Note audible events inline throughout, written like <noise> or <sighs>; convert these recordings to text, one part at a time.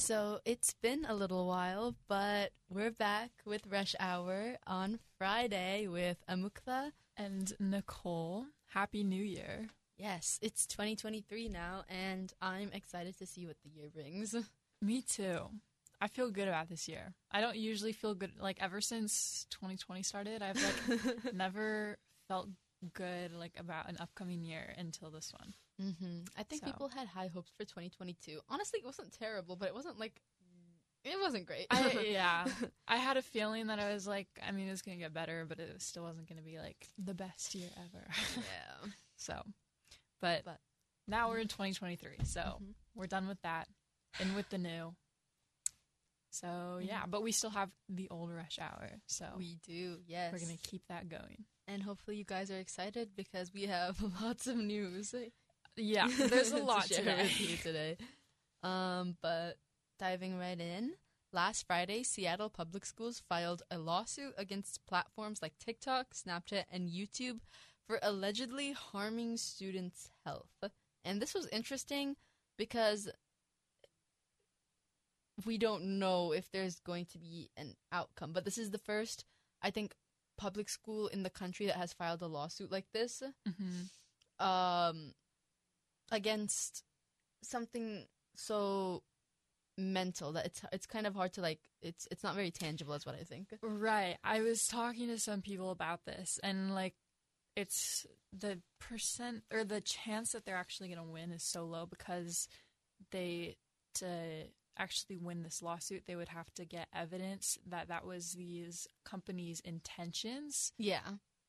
So it's been a little while, but we're back with Rush Hour on Friday with Amukta. And Nicole, Happy New Year. Yes, it's 2023 now, and I'm excited to see what the year brings. <laughs> Me too. I feel good about this year. I don't usually feel good, like, ever since 2020 started, I've, like, <laughs> never felt good, like, about an upcoming year until this one. Mm-hmm. I think So. people had high hopes for 2022. Honestly, it wasn't terrible, but it wasn't like it wasn't great. I, <laughs> yeah. I had a feeling that I was like, I mean, it was going to get better, but it still wasn't going to be, like, the best year ever. <laughs> yeah. so, but, But- now we're in 2023. So Mhm. we're done with that and with the new. So, yeah, Mhm. but we still have the old rush hour. So We do, yes. we're going to keep that going. and hopefully you guys are excited because we have <laughs> lots of news. Yeah, there's a <laughs> lot to share today. with you today. Um, but diving right in, last Friday, Seattle Public Schools filed a lawsuit against platforms like TikTok, Snapchat, and YouTube for allegedly harming students' health. And this was interesting because we don't know if there's going to be an outcome. But this is the first, I think, public school in the country that has filed a lawsuit like this hmm um against something so mental that it's it's kind of hard to like it's it's not very tangible is what I think. Right. I was talking to some people about this, and like, it's the percent or the chance that they're actually going to win is so low because they to actually win this lawsuit they would have to get evidence that that was these companies intentions Yeah.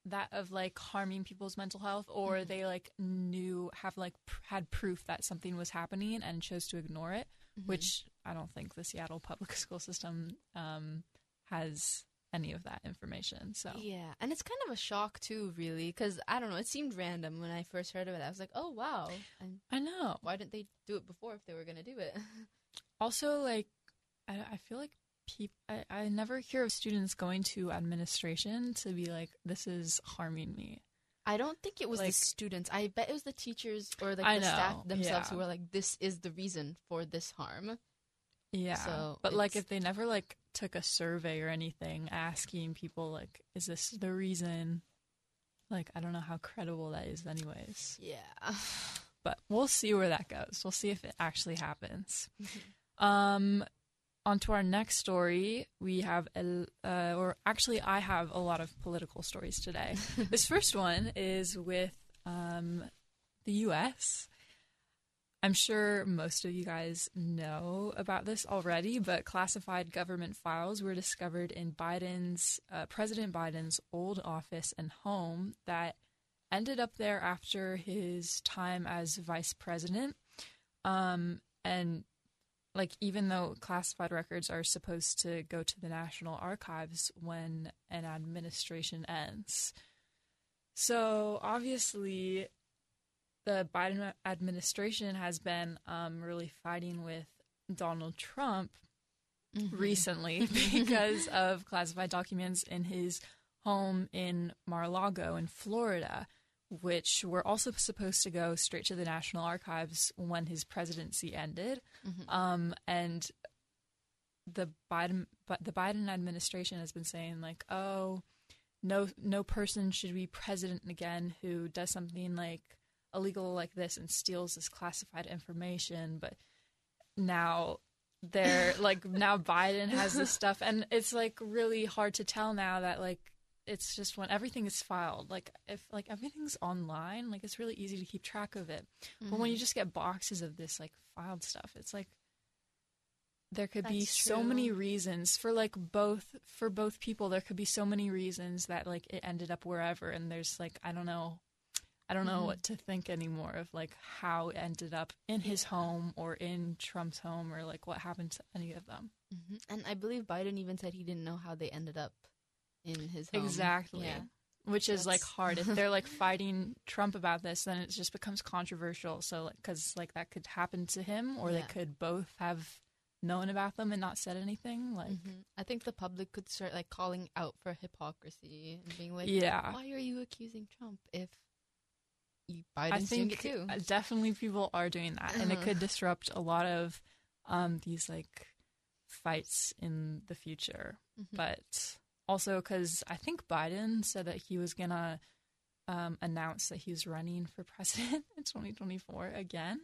That of like harming people's mental health or Mhm. they like knew have like pr- had proof that something was happening and chose to ignore it which I don't think the Seattle public <laughs> school system um, has any of that information. So yeah, and it's kind of a shock too, really, because I don't know. It seemed random when I first heard of it. I was like, oh wow, and I know. why didn't they do it before if they were gonna do it? <laughs> Also, like I, I feel like people. I, I never hear of students going to administration to be like, "This is harming me." I don't think it was the students. I bet it was the teachers or like I the staff themselves yeah. who were like, "This is the reason for this harm." Yeah. So but like, if they never like took a survey or anything asking people like, "Is this the reason?" Like, I don't know how credible that is, anyways. Yeah. <sighs> but we'll see where that goes. We'll see if it actually happens. Um, on to our next story, we have, a, uh, or actually, I have a lot of political stories today. <laughs> this first one is with um, the U.S. I'm sure most of you guys know about this already, but classified government files were discovered in Biden's, uh, President Biden's old office and home that ended up there after his time as vice president. Um, and like, even though classified records are supposed to go to the National Archives when an administration ends. So obviously, the Biden administration has been um, really fighting with Donald Trump Mhm. recently <laughs> because <laughs> of classified documents in his home in Mar-a-Lago in Florida, which were also supposed to go straight to the National Archives when his presidency ended. Mhm. Um, and the Biden, but the Biden administration has been saying like, oh, no, no person should be president again who does something like illegal like this and steals this classified information. But now they're <laughs> like now Biden has this stuff, and it's like really hard to tell now that like it's just when everything is filed, like if like everything's online, like it's really easy to keep track of it. But when you just get boxes of this like filed stuff, it's like there could be That's so many reasons for like both for both people. There could be so many reasons that like it ended up wherever, and there's like I don't know, I don't know Mhm. what to think anymore of like how it ended up in his home or in Trump's home or like what happened to any of them. Mhm. And I believe Biden even said he didn't know how they ended up in his home. Exactly. Yeah. Which is like hard if <laughs> they're like fighting Trump about this, then it just becomes controversial. So, like, because like that could happen to him, or they could both have known about them and not said anything. Like, Mhm. I think the public could start like calling out for hypocrisy and being like, yeah, "Why are you accusing Trump if you I Biden's doing think too?" uh, definitely people are doing that, and it Uh-huh. could disrupt a lot of um, these like fights in the future. Mhm. But also because I think Biden said that he was gonna um, announce that he was running for <laughs> president in 2024 again.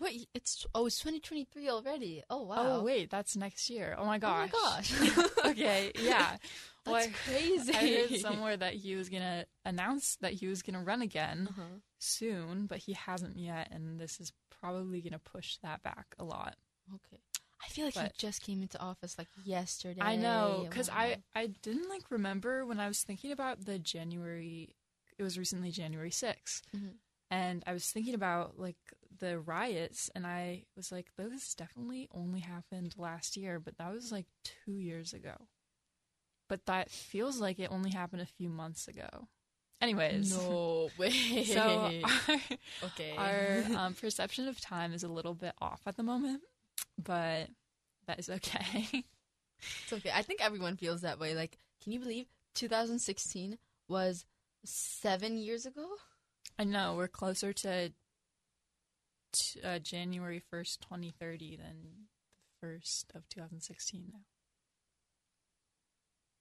Wait, it's oh, it's 2023 already. Oh wow. Oh wait, that's next year. Oh my gosh. Oh my gosh. <laughs> okay, yeah. <laughs> Well, That's I- crazy. I heard somewhere that he was gonna announce that he was gonna run again Uh-huh. soon, but he hasn't yet, and this is probably gonna push that back a lot. Okay. I feel like he just came into office like yesterday. I know, because Wow. I I didn't like remember when I was thinking about the January. It was recently January 6th, Mhm. and I was thinking about like the riots, and I was like, those definitely only happened last year, but that was like two years ago. But that feels like it only happened a few months ago. Anyways, No <laughs> way. so our, okay. our um, perception of time is a little bit off at the moment, but that is okay. It's okay. I think everyone feels that way. Like, can you believe 2016 was seven years ago? I know we're closer to, t uh, January first, twenty thirty, than the first of two thousand sixteen. Now,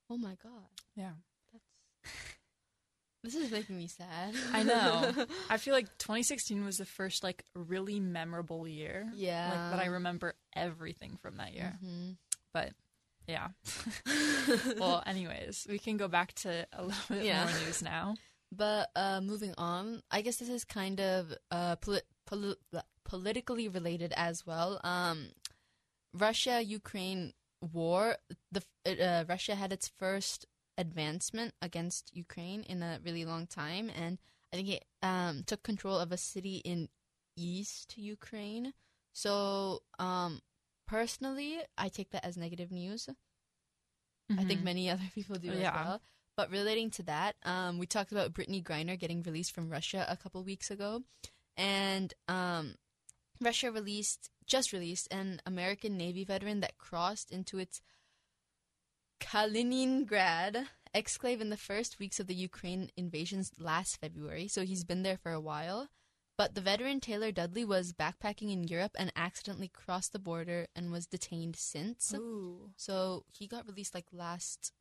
Oh my god. yeah, That's. This is making me sad. <laughs> I know. <laughs> I feel like twenty sixteen was the first like really memorable year. yeah. like that I remember everything from that year. Mhm. But yeah, <laughs> well, anyways, we can go back to a little bit Yeah. more news now. But uh, moving on, I guess this is kind of uh, poli- poli- politically related as well. Um, Russia Ukraine war. The uh, Russia had its first advancement against Ukraine in a really long time, and I think it um, took control of a city in east Ukraine. So, um, personally, I take that as negative news. I think Mhm. many <laughs> other people do as well. But relating to that, um, we talked about Brittney Griner getting released from Russia a couple weeks ago, and um, Russia released just released an American Navy veteran that crossed into its Kaliningrad exclave in the first weeks of the Ukraine invasions last February. So he's been there for a while. But the veteran Taylor Dudley was backpacking in Europe and accidentally crossed the border and was detained since. Ooh. So he got released like last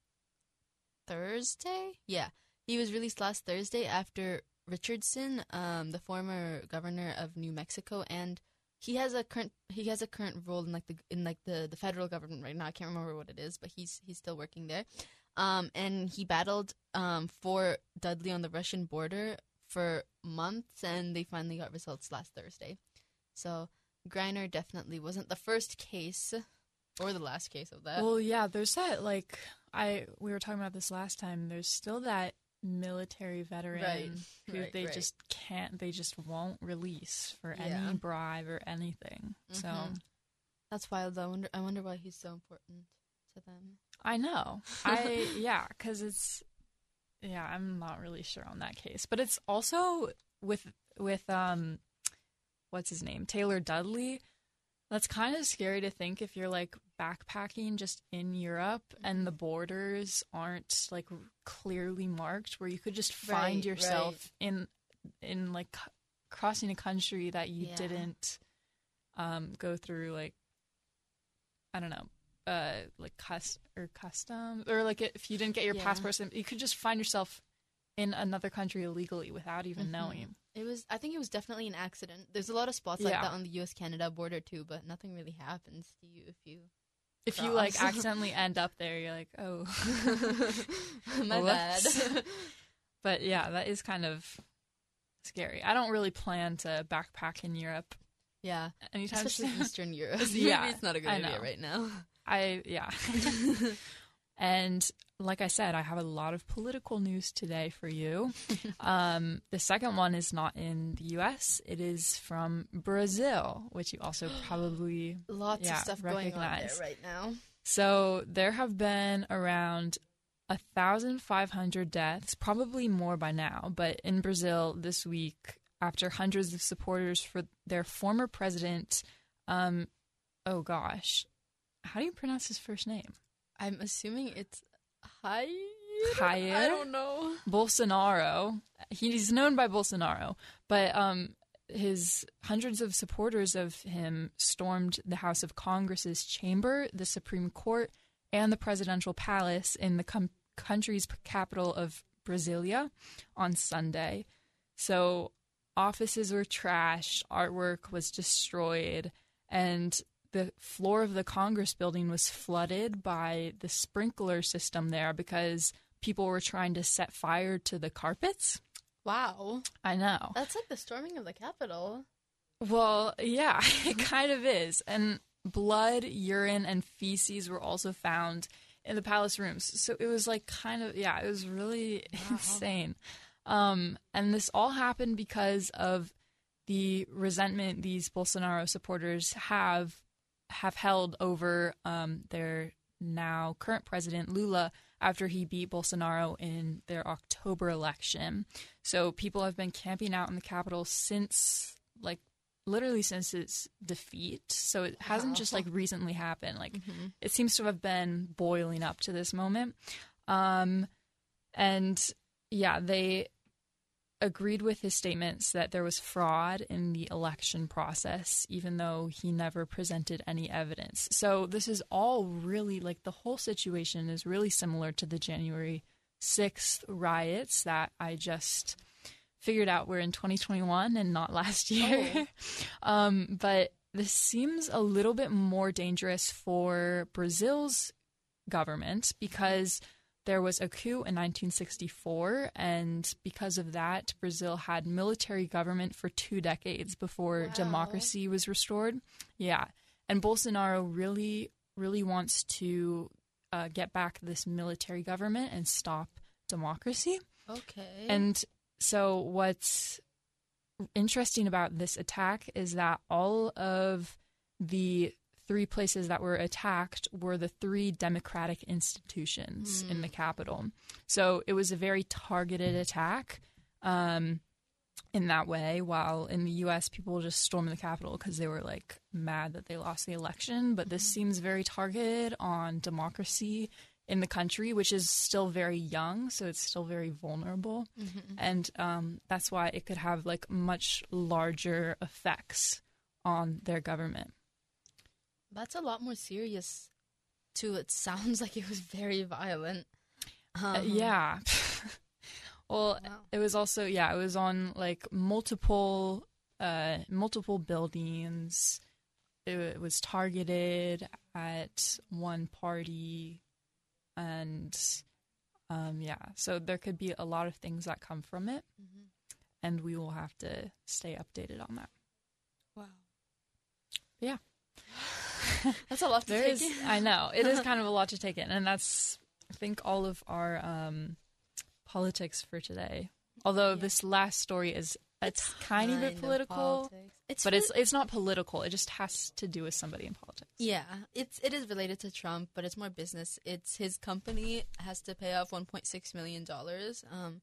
Thursday. Yeah, he was released last Thursday after Richardson, um, the former governor of New Mexico, and he has a current he has a current role in like the in like the the federal government right now. I can't remember what it is, but he's he's still working there. Um, and he battled um for Dudley on the Russian border for months, and they finally got results last Thursday. So Griner definitely wasn't the first case or the last case of that. Well, yeah, there's that like I we were talking about this last time. There's still that military veteran Right, who right, they right. just can't they just won't release for Yeah. any bribe or anything. So Mhm. That's wild. I wonder. I wonder why he's so important to them. I know. I <laughs> yeah, cuz it's yeah, I'm not really sure on that case. But it's also with with um what's his name? Taylor Dudley. That's kind of scary to think if you're like backpacking just in Europe and the borders aren't like clearly marked where you could just find Right, yourself in in like c- crossing a country that you Yeah. didn't um go through like I don't know uh like cus or custom or like if you didn't get your Yeah. passport you could just find yourself in another country illegally without even Mhm. knowing. It was. I think it was definitely an accident. There's a lot of spots like that on the U.S. Canada border too, but nothing really happens to you if you. If you like <laughs> accidentally end up there, you're like, oh. <laughs> <laughs> My bad. But yeah, that is kind of scary. I don't really plan to backpack in Europe yeah, anytime especially. Eastern Europe. Yeah, Maybe it's not a good I idea know. right now. I yeah. And like I said, I have a lot of political news today for you. <laughs> um, the second one is not in the U.S. It is from Brazil, which you also <gasps> probably Lots Yeah, of stuff going on there right now. So there have been around thousand five hundred deaths, probably more by now, but in Brazil this week, after hundreds of supporters for their former president, um, oh gosh, how do you pronounce his first name? I'm assuming it's. Jair? I don't know. Bolsonaro. He's known by Bolsonaro, but um, his hundreds of supporters of him stormed the House of Congress's chamber, the Supreme Court, and the presidential palace in the com- country's capital of Brasilia on Sunday. So offices were trashed, artwork was destroyed, and the floor of the Congress building was flooded by the sprinkler system there because people were trying to set fire to the carpets. Wow. I know. That's like the storming of the Capitol. Well, yeah, <laughs> it kind of is. And blood, urine, and feces were also found in the palace rooms. So it was like kind of, yeah, it was really wow. insane. Um, and this all happened because of the resentment these Bolsonaro supporters have have held over um, their now current president Lula after he beat Bolsonaro in their October election. So people have been camping out in the capital since like literally since its defeat. So it hasn't just like recently happened. Like mm-hmm. it seems to have been boiling up to this moment. Um and yeah, they agreed with his statements that there was fraud in the election process, even though he never presented any evidence. So, this is all really like the whole situation is really similar to the January 6th riots that I just figured out were in 2021 and not last year. Oh. <laughs> um, but this seems a little bit more dangerous for Brazil's government because there was a coup in 1964, and because of that, Brazil had military government for two decades before wow. democracy was restored. Yeah. And Bolsonaro really, really wants to uh, get back this military government and stop democracy. Okay. And so, what's interesting about this attack is that all of the three places that were attacked were the three democratic institutions mm. in the capital. So it was a very targeted attack um, in that way. While in the U.S., people just stormed the Capitol because they were like mad that they lost the election. But this mm-hmm. seems very targeted on democracy in the country, which is still very young, so it's still very vulnerable, mm-hmm. and um, that's why it could have like much larger effects on their government. That's a lot more serious, too. It <laughs> sounds like it was very violent. Um, uh, yeah. <laughs> well, wow. it was also yeah, it was on like multiple uh multiple buildings. It, it was targeted at one party, and um yeah, so there could be a lot of things that come from it, mm-hmm. and we will have to stay updated on that. Wow. Yeah. <gasps> <laughs> <laughs> that's a lot to take in. I know. It is <laughs> kind of a lot to take in. And that's, I think, all of our um, politics for today. Although yeah. this last story is it's kind of a tiny bit political. It's but it's it's not political. It just has to do with somebody in politics. Yeah, it's it is related to Trump, but it's more business. It's his company has to pay off 1.6 million dollars. Um,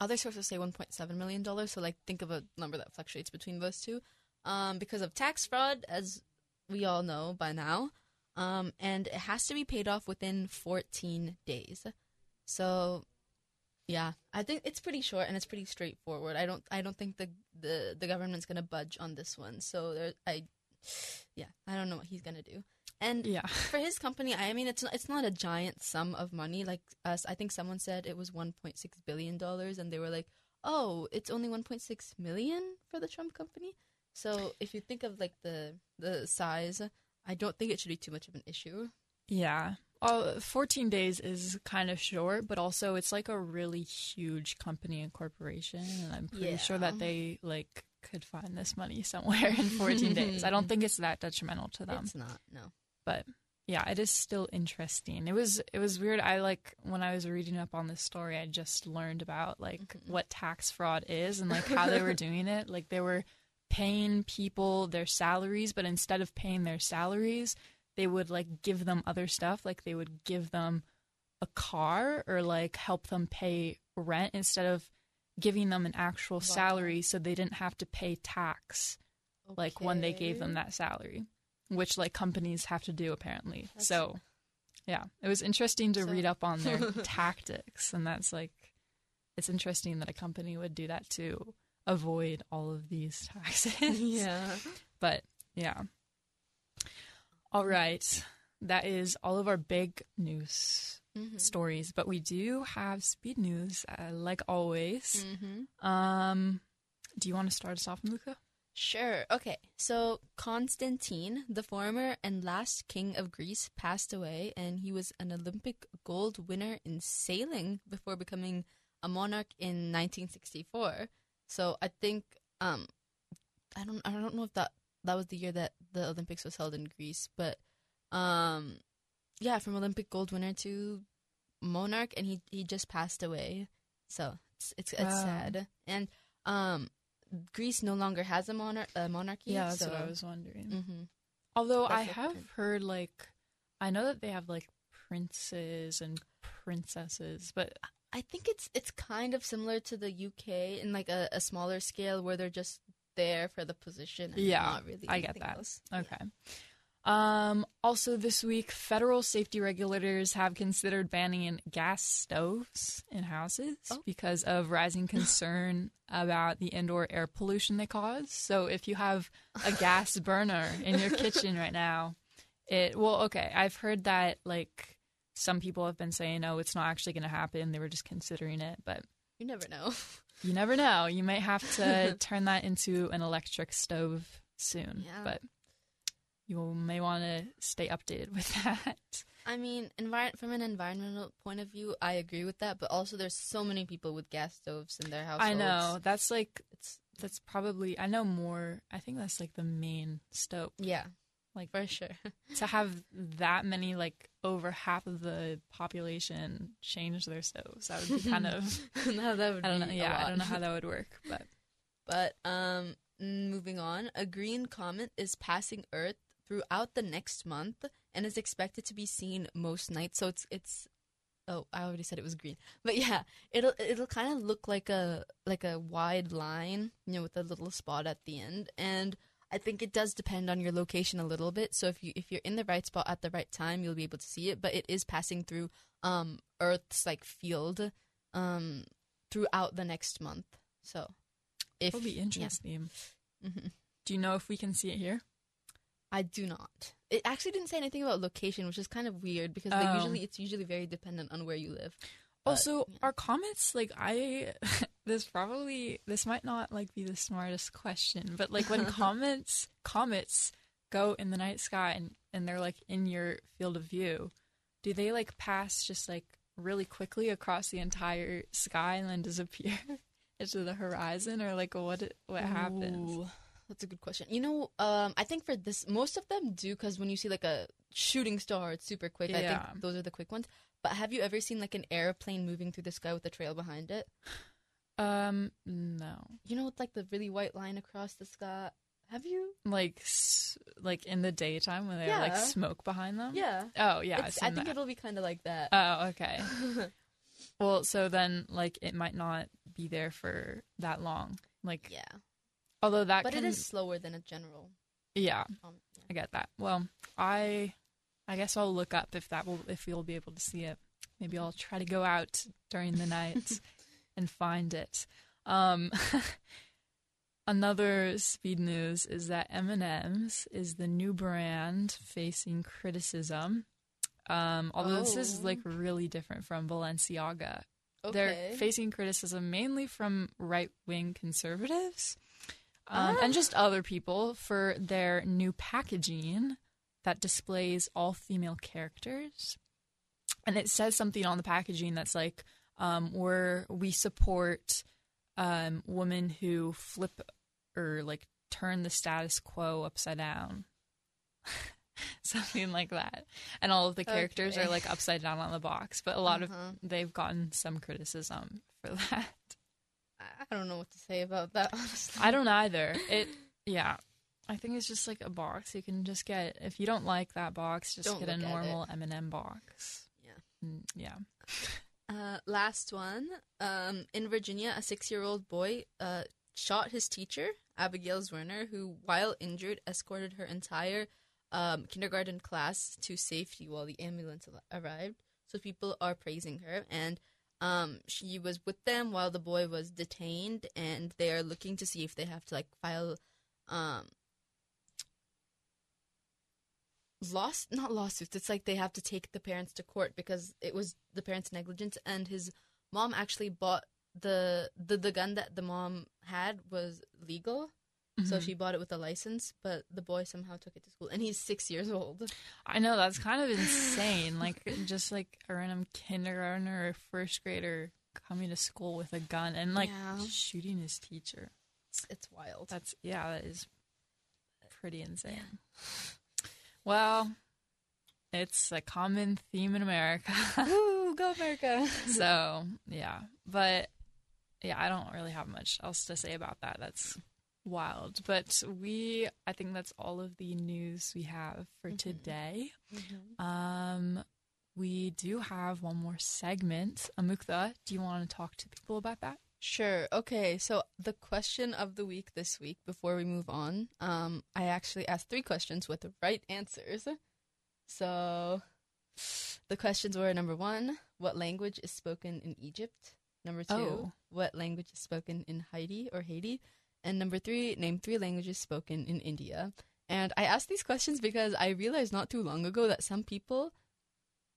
other sources say 1.7 million dollars. So like think of a number that fluctuates between those two. Um, because of tax fraud, as we all know by now. Um, and it has to be paid off within 14 days. So, yeah, I think it's pretty short and it's pretty straightforward. I don't, I don't think the the the government's gonna budge on this one. So there, I, yeah, I don't know what he's gonna do. And yeah. <laughs> for his company, I mean, it's not, it's not a giant sum of money. Like us, I think someone said it was 1.6 billion dollars, and they were like, "Oh, it's only 1.6 million for the Trump company." So if you think of like the the size, I don't think it should be too much of an issue. Yeah. Uh, 14 days is kind of short, but also it's like a really huge company and corporation, and I'm pretty yeah. sure that they like could find this money somewhere in 14 days. I don't think it's that detrimental to them. It's not, no. But yeah, it is still interesting. It was it was weird. I like when I was reading up on this story, I just learned about like mm-hmm. what tax fraud is and like how they were <laughs> doing it. Like they were paying people their salaries, but instead of paying their salaries, they would like give them other stuff. Like they would give them a car or like help them pay rent instead of giving them an actual wow. salary so they didn't have to pay tax okay. like when they gave them that salary, which like companies have to do apparently. That's... So yeah, it was interesting to so... read up on their <laughs> tactics and that's like it's interesting that a company would do that too avoid all of these <laughs> taxes. Yeah. but yeah. All right. That is all of our big news Mhm. stories, but we do have speed news uh, like always. Mhm. Um do you want to start us off, Luca? Sure. Okay. So Constantine, the former and last king of Greece, passed away, and he was an Olympic gold winner in sailing before becoming a monarch in 1964. So I think um, I don't I don't know if that that was the year that the Olympics was held in Greece, but um, yeah, from Olympic gold winner to monarch, and he he just passed away. So it's it's, it's Wow. sad, and um. Greece no longer has a monarch, a monarchy. Yeah, that's so, what I was wondering. hmm Although That's I have heard like I know that they have like princes and princesses, but I think it's it's kind of similar to the UK in like a, a smaller scale where they're just there for the position. And Yeah, not really I get that. else. Okay. Um, also, this week, federal safety regulators have considered banning gas stoves in houses Oh. because of rising <laughs> concern about the indoor air pollution they cause. So, if you have a gas <laughs> burner in your kitchen right now, it well, okay. I've heard that like some people have been saying, "Oh, it's not actually going to happen." They were just considering it, but You never know. <laughs> you never know. You might have to <laughs> turn that into an electric stove soon. Yeah. But you may want to stay updated with <laughs> that. I mean, envir- from an environmental point of view, I agree with that. But also, there's so many people with gas stoves in their households. I know. That's like It's that's probably I know more. I think that's like the main stove. yeah, Like for sure. <laughs> to have that many like over half of the population change their stoves. That would be kind of <laughs> no, that would I don't know. Yeah, I don't know how that <laughs> would work, but But um, moving on, a green comet is passing Earth throughout the next month and is expected to be seen most nights. So it's it's oh, I already said it was green, but yeah, it'll it'll kind of look like a like a wide line, you know, with a little spot at the end, and I think it does depend on your location a little bit. So if you if you're in the right spot at the right time, you'll be able to see it. But it is passing through um Earth's like field um throughout the next month. So if it'll be yeah. interesting. Mhm. Do you know if we can see it here? I do not. It actually didn't say anything about location, which is kind of weird because they Oh. usually it's usually very dependent on where you live. But, Also, yeah. our comments, like I, <laughs> this probably this might not like be the smartest question, but like when <laughs> comets comets go in the night sky and and they're like in your field of view, do they like pass just like really quickly across the entire sky and then disappear <laughs> into the horizon, or like what what happens? Ooh, that's a good question. You know, um, I think for this, most of them do because when you see like a shooting star, it's super quick. I Yeah. think those are the quick ones. But have you ever seen like an airplane moving through the sky with a trail behind it? Um, no, You know, it's like the really white line across the sky. Have you? like s- like in the daytime when they have like smoke behind them. Yeah. Oh yeah, It's, I think that. it'll be kind of like that. Oh, okay. <laughs> Well, so then like it might not be there for that long. Like yeah, although that but can it is slower than a general. yeah, Um, yeah. I get that. Well, I I guess I'll look up if that will if we'll be able to see it. Maybe I'll try to go out during the night <laughs> and find it. Um <laughs> Another speed news is that M&M's is the new brand facing criticism. Um, although this is Oh. like really different from Balenciaga. Okay. They're facing criticism mainly from right wing conservatives um, and Ah. just other people for their new packaging that displays all female characters. And it says something on the packaging that's like, um, where we support um, women who flip or like turn the status quo upside down. <laughs> Something like that. And all of the characters Okay. are like upside down on the box, but a lot of Uh-huh. they've gotten some criticism for <laughs> that. I don't know what to say about that. <laughs> Honestly, I don't either. It yeah. I think it's just like a box you can just get. If you don't like that box, just Don't get a normal M&M box. Yeah. Mm, yeah. Uh, last one. Um, in Virginia, a six-year-old boy uh, shot his teacher, Abigail Zwerner, who, while injured, escorted her entire um, kindergarten class to safety while the ambulance arrived. So people are praising her, and Um, she was with them while the boy was detained, and they are looking to see if they have to like file, um, loss not lawsuits. It's like they have to take the parents to court because it was the parents' negligence, and his mom actually bought the the the gun that the mom had was legal. So Mhm. she bought it with a license, but the boy somehow took it to school, and he's six years old. I know that's kind of insane. like just like a random kindergartner or first grader coming to school with a gun and like Yeah. shooting his teacher. It's, it's wild. That's yeah, that is pretty insane. Well, it's a common theme in America. <laughs> Woo, go America! <laughs> so yeah, but yeah, I don't really have much else to say about that. That's wild. But we, I think that's all of the news we have for today. Um, we do have one more segment. Amukta, do you want to talk to people about that? Sure. Okay. So the question of the week this week, before we move on, um, I actually asked three questions with the right answers. So the questions were number one, what language is spoken in Egypt? Number two, Oh. what language is spoken in Haiti or Haiti? And number three, name three languages spoken in India. And I asked these questions because I realized not too long ago that some people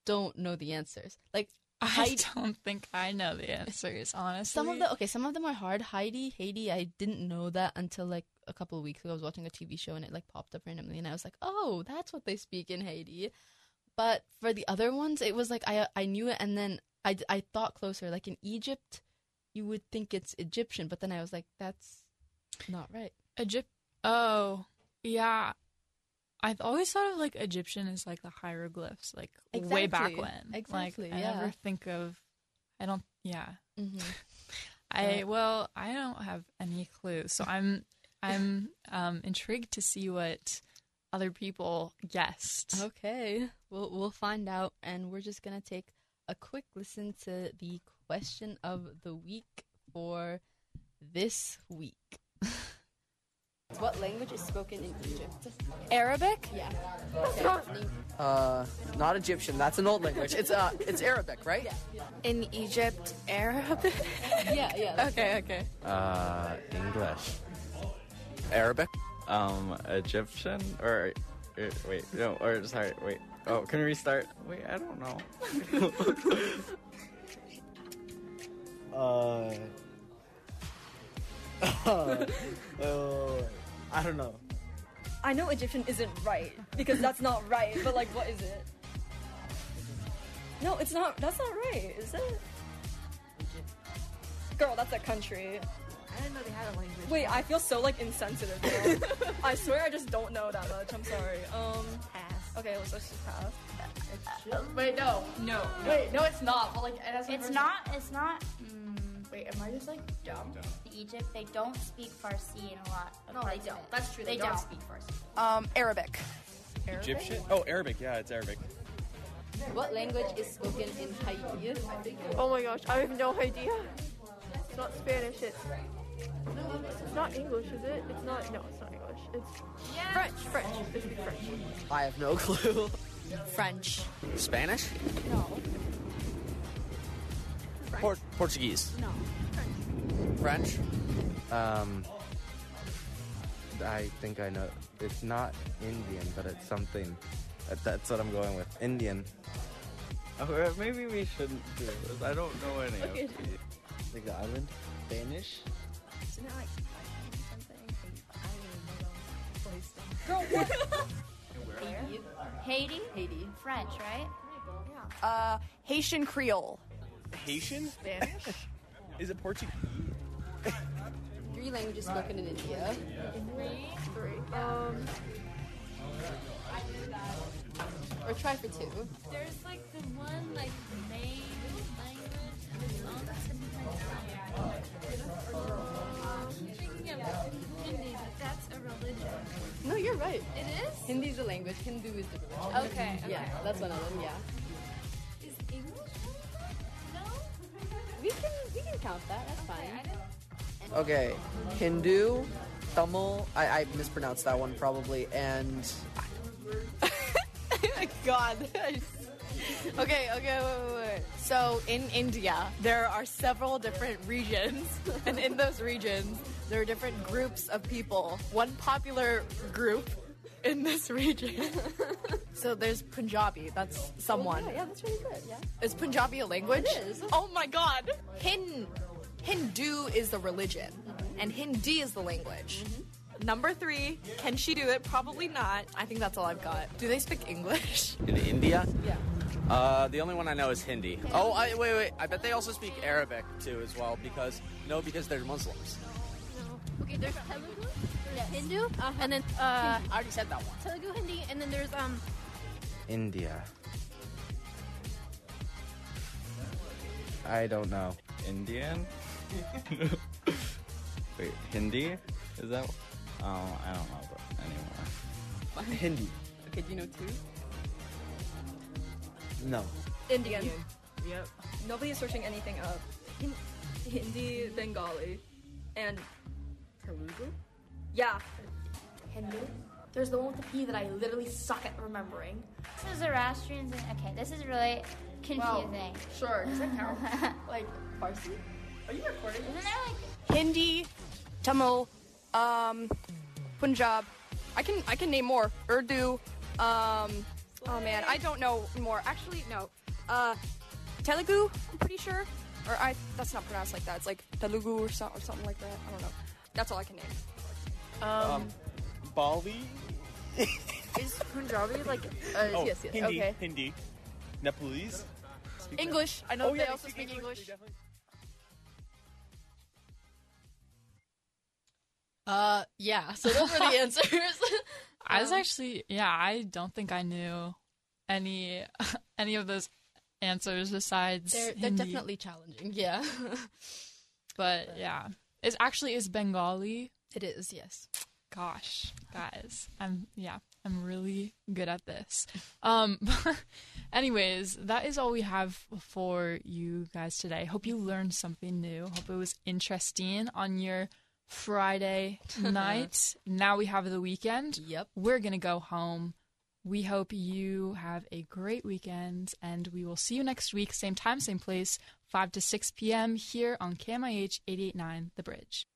don't know the answers. Like I don't think I know the answers, honestly. some of the okay, some of them are hard. Haiti, Haiti, I didn't know that until like a couple of weeks ago. I was watching a TV show and it like popped up randomly, and I was like, oh, that's what they speak in Haiti. But for the other ones, it was like I I knew it, and then I I thought closer. Like in Egypt, you would think it's Egyptian, but then I was like, that's not right. Egypt. Oh, yeah. I've always thought of like Egyptian as like the hieroglyphs, like way back when. Exactly, Like, I yeah. never think of. I don't. Yeah. Mm-hmm. <laughs> I well, I don't have any clue, so I'm <laughs> I'm um intrigued to see what other people guessed. Okay, we'll we'll find out, and we're just gonna take a quick listen to the question of the week for this week. What language is spoken in Egypt? Arabic? Yeah. Uh, not Egyptian. That's an old language. It's uh, it's Arabic, right? In Egypt, Arabic? <laughs> Yeah, yeah. <laughs> okay, okay. Uh, English. Arabic. Um, Egyptian or, or wait, no, or sorry, wait. Oh, can we restart? Wait, I don't know. <laughs> Uh, uh, I don't know. I know Egyptian isn't right because that's not right, but like, what is it? No, it's not. That's not right, is it? Girl, that's a country. I didn't know they had a language. Wait, I feel so like insensitive. Girl. <laughs> I swear, I just don't know that much. I'm sorry. Um. Pass. Okay, let's, let's just pass. Wait, no. No, Wait, no, it's not. But like, that's It's not. It's not. Mm, Wait, am I just like dumb? Egypt. They don't speak Farsi in a lot. Of No, they don't. it. That's true. They, They don't, don't. speak Farsi. Um, Arabic. Egyptian? Oh, Arabic. Yeah, it's Arabic. What language is spoken in Haiti? Oh my gosh, I have no idea. It's not Spanish, it's. It's not English, is it? It's not. No, it's not English. It's French. French. They speak French. I have no <laughs> clue. French. Spanish. No. Por- Portuguese. No. French. Um, I think I know. It's not Indian, but it's something. Uh, That's what I'm going with. Indian. Or maybe we shouldn't do this. I don't know any Okay. of these. Like the island, Spanish. Isn't it like something? I don't even Haiti. Haiti. Haiti. French, right? Uh, Haitian Creole. Haitian? Spanish? Is it Portuguese? Three languages spoken in India. Three. Um, Or try for two. There's like the one like main language and on the Thinking of Hindi, but that's a religion. No, you're right. It is? Hindi is a language. Hindu is the religion. Okay, Yeah, okay. that's one of them. Yeah. Count that. That's Okay, fine. Okay, Hindu, Tamil. I, I mispronounced that one probably, and <laughs> oh my god. <laughs> Okay, okay, wait, wait, wait. So in India, there are several different <laughs> regions, and in those regions, there are different groups of people. One popular group in this region. So there's Punjabi. That's someone. Oh, yeah, yeah, that's really good. Yeah. Is Punjabi a language? It is. Oh my god. Hin Hindu is the religion, and Hindi is the language. Number three, can she do it? Probably not. I think that's all I've got. Do they speak English? <laughs> In India? Yeah. Uh, the only one I know is Hindi. Oh, I, wait, wait. I bet they also speak Arabic too, as well. Because no, because they're Muslims. No. no. Okay, there's Telugu, there's Hindu, and then uh, I already said that one. Telugu, Hindi, and then there's um. India. I don't know. Indian? <laughs> Wait, Hindi? Is that? Oh, I don't know but anymore. Hindi. Okay, do you know two? No. Indian. Yep. Nobody is searching anything up. Hin- Hindi, Bengali, and Telugu? yeah. Hindu. There's the one with the P that I literally suck at remembering. This is Zoroastrians and okay, this is really confusing. Sure, does that count? <laughs> like Farsi? Are you recording? Isn't there like Hindi, Tamil, um, Punjab. I can I can name more. Urdu. Um, oh man, I don't know more. Actually, no. Uh, Telugu. I'm pretty sure. Or I that's not pronounced like that. It's like Telugu or, so, or something like that. I don't know. That's all I can name. Um, Bali. Is Punjabi like? Uh, oh, yes, yes. Hindi. Okay. Hindi. Nepalese. Speak English. I know Oh, they yeah, they also speak speak English. English, Uh, yeah. So those were the <laughs> answers. <laughs> I was Um, actually, yeah, I don't think I knew any <laughs> any of those answers besides they're, they're Hindi. definitely challenging. Yeah. But yeah, it actually is Bengali. it is. Yes. Gosh, guys, I'm yeah, I'm really good at this. Um, <laughs> anyways, that is all we have for you guys today. Hope you learned something new. Hope it was interesting on your Friday <laughs> night. now we have the weekend. Yep. We're gonna go home. We hope you have a great weekend, and we will see you next week, same time, same place, 5 to 6 p.m. here on KMIH 889 The Bridge.